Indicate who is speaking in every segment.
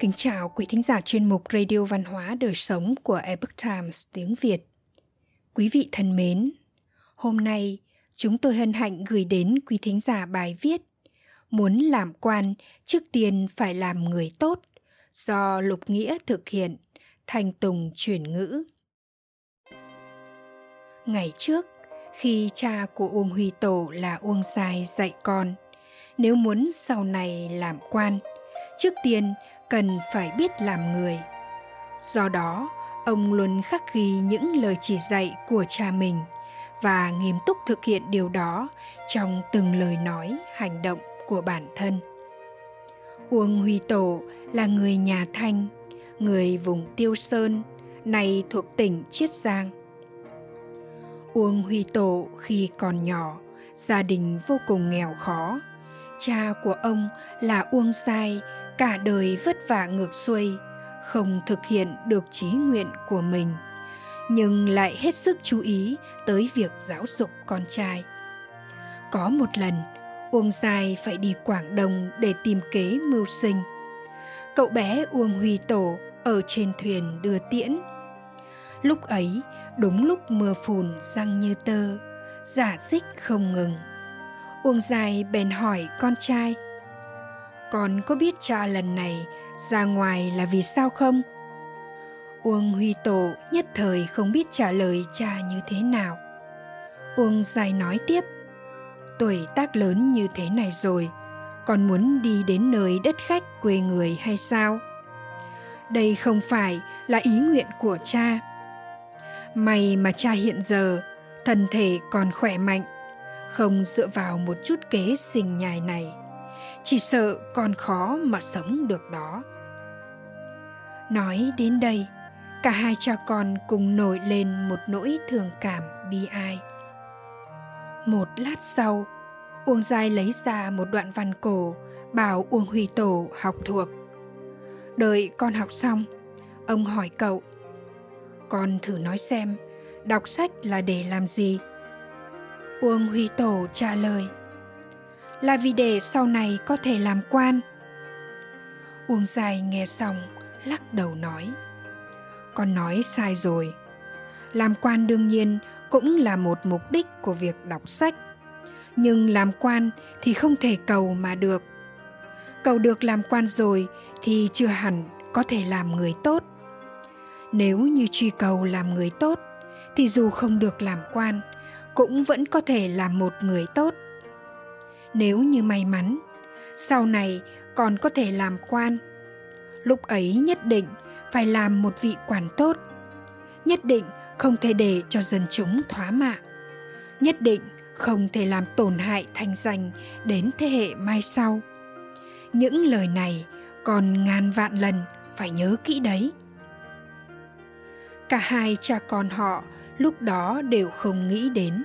Speaker 1: Kính chào quý thính giả chuyên mục Radio Văn hóa Đời Sống của Epoch Times tiếng Việt. Quý vị thân mến, hôm nay chúng tôi hân hạnh gửi đến quý thính giả bài viết Muốn làm quan, trước tiên phải làm người tốt, do Lục Nghĩa thực hiện, Thành Tùng chuyển ngữ. Ngày trước, khi cha của Uông Huy Tổ là Uông Sai dạy con, nếu muốn sau này làm quan, trước tiên cần phải biết làm người. Do đó, ông luôn khắc ghi những lời chỉ dạy của cha mình và nghiêm túc thực hiện điều đó trong từng lời nói, hành động của bản thân. Uông huy tổ là người nhà thanh, người vùng tiêu sơn, nay thuộc tỉnh chiết giang. Uông huy tổ khi còn nhỏ, gia đình vô cùng nghèo khó. Cha của ông là uông sai cả đời vất vả ngược xuôi, không thực hiện được trí nguyện của mình, nhưng lại hết sức chú ý tới việc giáo dục con trai. Có một lần, uông dài phải đi quảng đông để tìm kế mưu sinh. Cậu bé uông huy tổ ở trên thuyền đưa tiễn. Lúc ấy, đúng lúc mưa phùn răng như tơ, giả dích không ngừng. Uông dài bèn hỏi con trai con có biết cha lần này ra ngoài là vì sao không? Uông huy tổ nhất thời không biết trả lời cha như thế nào. Uông dài nói tiếp, tuổi tác lớn như thế này rồi còn muốn đi đến nơi đất khách quê người hay sao? Đây không phải là ý nguyện của cha. May mà cha hiện giờ, thân thể còn khỏe mạnh, không dựa vào một chút kế sinh nhài này chỉ sợ còn khó mà sống được đó. Nói đến đây, cả hai cha con cùng nổi lên một nỗi thương cảm bi ai. Một lát sau, uông giai lấy ra một đoạn văn cổ bảo uông huy tổ học thuộc. Đợi con học xong, ông hỏi cậu, con thử nói xem, đọc sách là để làm gì? Uông huy tổ trả lời là vì để sau này có thể làm quan. Uông dài nghe xong, lắc đầu nói, con nói sai rồi. Làm quan đương nhiên cũng là một mục đích của việc đọc sách. Nhưng làm quan thì không thể cầu mà được. Cầu được làm quan rồi thì chưa hẳn có thể làm người tốt. Nếu như truy cầu làm người tốt, thì dù không được làm quan, cũng vẫn có thể làm một người tốt nếu như may mắn. Sau này còn có thể làm quan. Lúc ấy nhất định phải làm một vị quản tốt. Nhất định không thể để cho dân chúng thoá mạ nhất định không thể làm tổn hại thành danh đến thế hệ mai sau. Những lời này còn ngàn vạn lần phải nhớ kỹ đấy. Cả hai cha con họ lúc đó đều không nghĩ đến.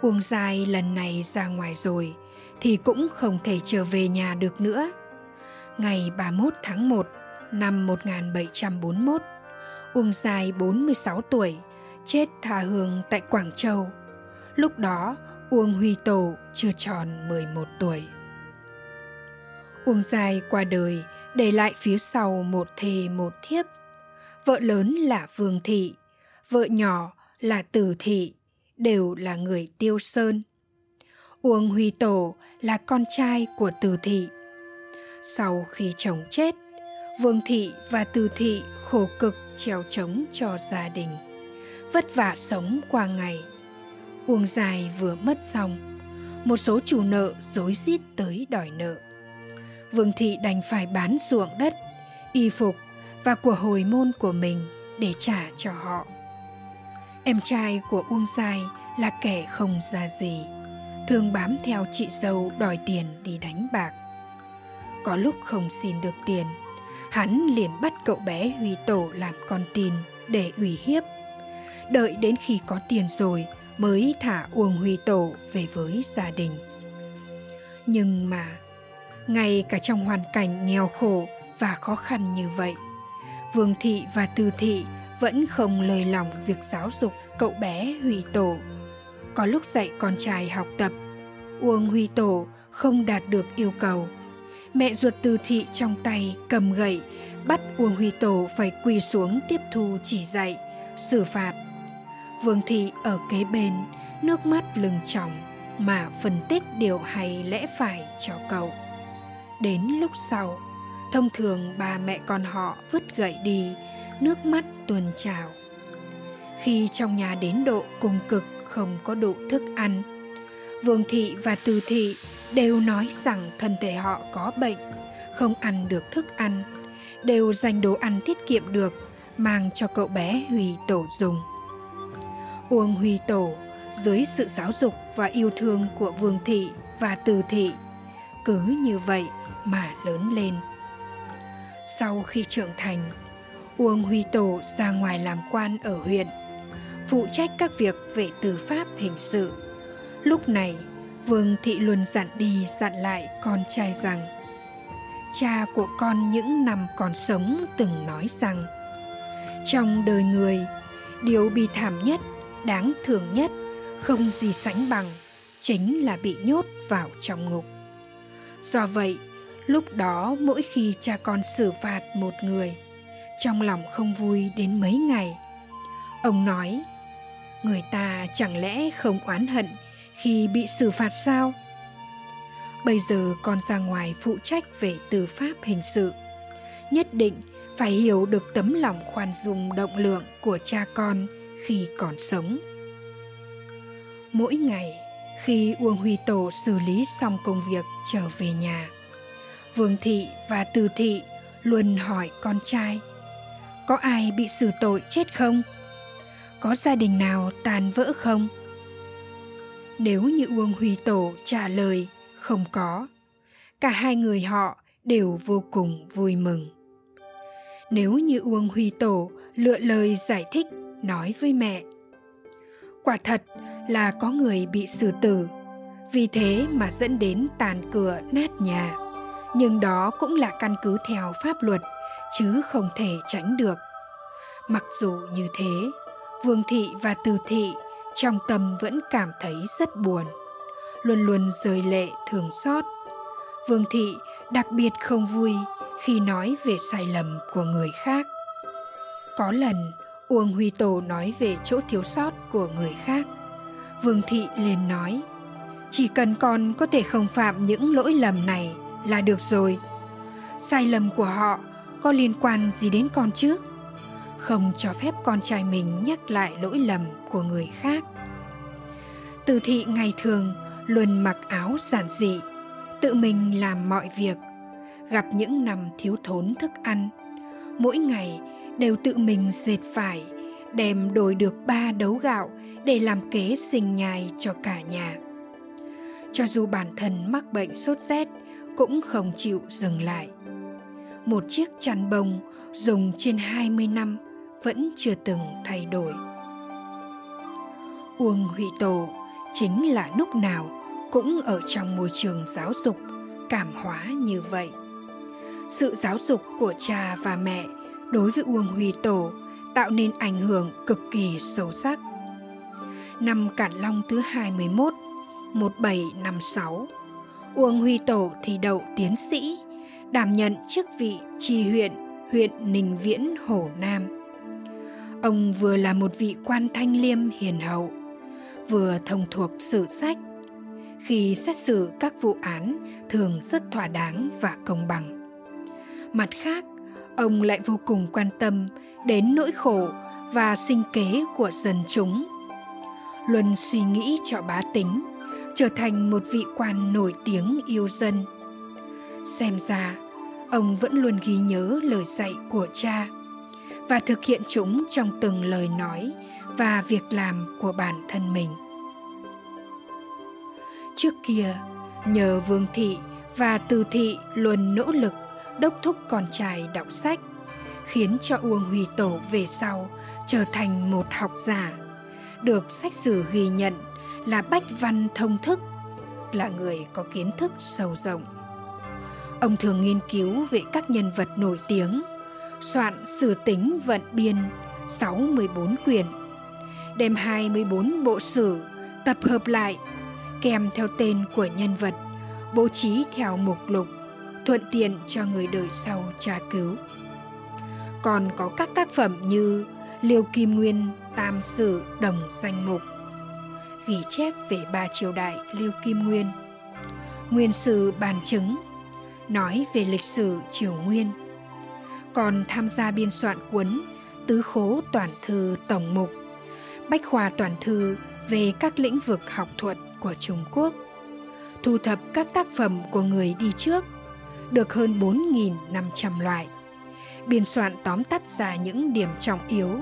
Speaker 1: Uông dài lần này ra ngoài rồi thì cũng không thể trở về nhà được nữa. Ngày 31 tháng 1 năm 1741, Uông Dài 46 tuổi, chết tha hương tại Quảng Châu. Lúc đó, Uông Huy Tổ chưa tròn 11 tuổi. Uông Dài qua đời để lại phía sau một thề một thiếp. Vợ lớn là Vương Thị, vợ nhỏ là Tử Thị, đều là người Tiêu Sơn. Uông Huy Tổ là con trai của Từ Thị. Sau khi chồng chết, Vương Thị và Từ Thị khổ cực treo trống cho gia đình, vất vả sống qua ngày. Uông dài vừa mất xong, một số chủ nợ dối rít tới đòi nợ. Vương Thị đành phải bán ruộng đất, y phục và của hồi môn của mình để trả cho họ. Em trai của Uông Dài là kẻ không ra gì thường bám theo chị dâu đòi tiền đi đánh bạc. Có lúc không xin được tiền, hắn liền bắt cậu bé Huy Tổ làm con tin để ủy hiếp. Đợi đến khi có tiền rồi mới thả Uông Huy Tổ về với gia đình. Nhưng mà, ngay cả trong hoàn cảnh nghèo khổ và khó khăn như vậy, Vương Thị và Từ Thị vẫn không lời lòng việc giáo dục cậu bé Huy Tổ có lúc dạy con trai học tập uông huy tổ không đạt được yêu cầu mẹ ruột Từ Thị trong tay cầm gậy bắt Uông Huy Tổ phải quỳ xuống tiếp thu chỉ dạy, xử phạt. Vương Thị ở kế bên, nước mắt lưng tròng mà phân tích điều hay lẽ phải cho cậu. Đến lúc sau, thông thường ba mẹ con họ vứt gậy đi, nước mắt tuôn trào. Khi trong nhà đến độ cùng cực không có đủ thức ăn, Vương Thị và Từ Thị đều nói rằng thân thể họ có bệnh, không ăn được thức ăn, đều dành đồ ăn tiết kiệm được mang cho cậu bé Huy Tổ dùng. Uông Huy Tổ dưới sự giáo dục và yêu thương của Vương Thị và Từ Thị cứ như vậy mà lớn lên. Sau khi trưởng thành, Uông Huy Tổ ra ngoài làm quan ở huyện, phụ trách các việc về tư pháp hình sự. Lúc này, Vương Thị Luân dặn đi dặn lại con trai rằng Cha của con những năm còn sống từng nói rằng Trong đời người, điều bi thảm nhất, đáng thương nhất, không gì sánh bằng chính là bị nhốt vào trong ngục. Do vậy, lúc đó mỗi khi cha con xử phạt một người, trong lòng không vui đến mấy ngày. Ông nói, người ta chẳng lẽ không oán hận khi bị xử phạt sao? Bây giờ con ra ngoài phụ trách về tư pháp hình sự. Nhất định phải hiểu được tấm lòng khoan dung động lượng của cha con khi còn sống. Mỗi ngày khi uông huy tổ xử lý xong công việc trở về nhà, vương thị và từ thị luôn hỏi con trai, có ai bị xử tội chết không? Có gia đình nào tan vỡ không nếu như Uông Huy Tổ trả lời không có, cả hai người họ đều vô cùng vui mừng. Nếu như Uông Huy Tổ lựa lời giải thích nói với mẹ, quả thật là có người bị xử tử, vì thế mà dẫn đến tàn cửa nát nhà. Nhưng đó cũng là căn cứ theo pháp luật, chứ không thể tránh được. Mặc dù như thế, Vương Thị và Từ Thị trong tâm vẫn cảm thấy rất buồn, luôn luôn rơi lệ thường xót. Vương thị đặc biệt không vui khi nói về sai lầm của người khác. Có lần, uông huy tổ nói về chỗ thiếu sót của người khác. Vương thị liền nói, chỉ cần con có thể không phạm những lỗi lầm này là được rồi. Sai lầm của họ có liên quan gì đến con chứ? Không cho phép con trai mình nhắc lại lỗi lầm của người khác. Từ thị ngày thường, luôn mặc áo giản dị, tự mình làm mọi việc, gặp những năm thiếu thốn thức ăn. Mỗi ngày đều tự mình dệt vải, đem đổi được ba đấu gạo để làm kế sinh nhai cho cả nhà. Cho dù bản thân mắc bệnh sốt rét, cũng không chịu dừng lại. Một chiếc chăn bông dùng trên 20 năm vẫn chưa từng thay đổi. Uông Huy Tổ chính là lúc nào cũng ở trong môi trường giáo dục cảm hóa như vậy. Sự giáo dục của cha và mẹ đối với Uông Huy Tổ tạo nên ảnh hưởng cực kỳ sâu sắc. Năm Cản Long thứ 21, 1756, Uông Huy Tổ thi đậu tiến sĩ, đảm nhận chức vị tri huyện huyện Ninh Viễn, Hồ Nam – Ông vừa là một vị quan thanh liêm hiền hậu, vừa thông thuộc sử sách. Khi xét xử các vụ án thường rất thỏa đáng và công bằng. Mặt khác, ông lại vô cùng quan tâm đến nỗi khổ và sinh kế của dân chúng. Luôn suy nghĩ cho bá tính, trở thành một vị quan nổi tiếng yêu dân. Xem ra, ông vẫn luôn ghi nhớ lời dạy của cha và thực hiện chúng trong từng lời nói và việc làm của bản thân mình. Trước kia, nhờ vương thị và từ thị luôn nỗ lực đốc thúc con trai đọc sách, khiến cho uông huy tổ về sau trở thành một học giả. Được sách sử ghi nhận là bách văn thông thức, là người có kiến thức sâu rộng. Ông thường nghiên cứu về các nhân vật nổi tiếng soạn sử tính vận biên 64 quyển, đem 24 bộ sử tập hợp lại, kèm theo tên của nhân vật, bố trí theo mục lục, thuận tiện cho người đời sau tra cứu. Còn có các tác phẩm như Liêu Kim Nguyên, Tam Sử, Đồng Danh Mục, ghi chép về ba triều đại Liêu Kim Nguyên, Nguyên sử bàn chứng, nói về lịch sử triều Nguyên, còn tham gia biên soạn cuốn Tứ Khố Toàn Thư Tổng Mục, Bách Khoa Toàn Thư về các lĩnh vực học thuật của Trung Quốc, thu thập các tác phẩm của người đi trước, được hơn 4.500 loại, biên soạn tóm tắt ra những điểm trọng yếu,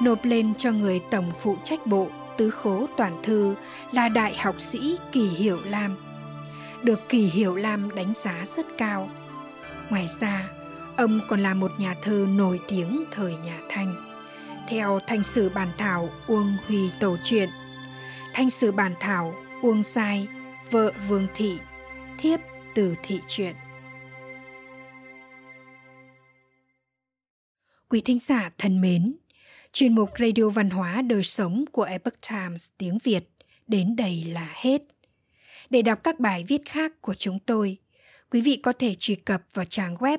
Speaker 1: nộp lên cho người tổng phụ trách bộ tứ khố toàn thư là đại học sĩ Kỳ Hiểu Lam. Được Kỳ Hiểu Lam đánh giá rất cao. Ngoài ra, ông còn là một nhà thơ nổi tiếng thời nhà Thanh. Theo Thanh sử bản thảo Uông Huy Tổ truyện, Thanh sử bản thảo Uông Sai, vợ Vương Thị, thiếp từ thị truyện. Quý thính giả thân mến, chuyên mục Radio Văn hóa Đời Sống của Epoch Times tiếng Việt đến đây là hết. Để đọc các bài viết khác của chúng tôi, quý vị có thể truy cập vào trang web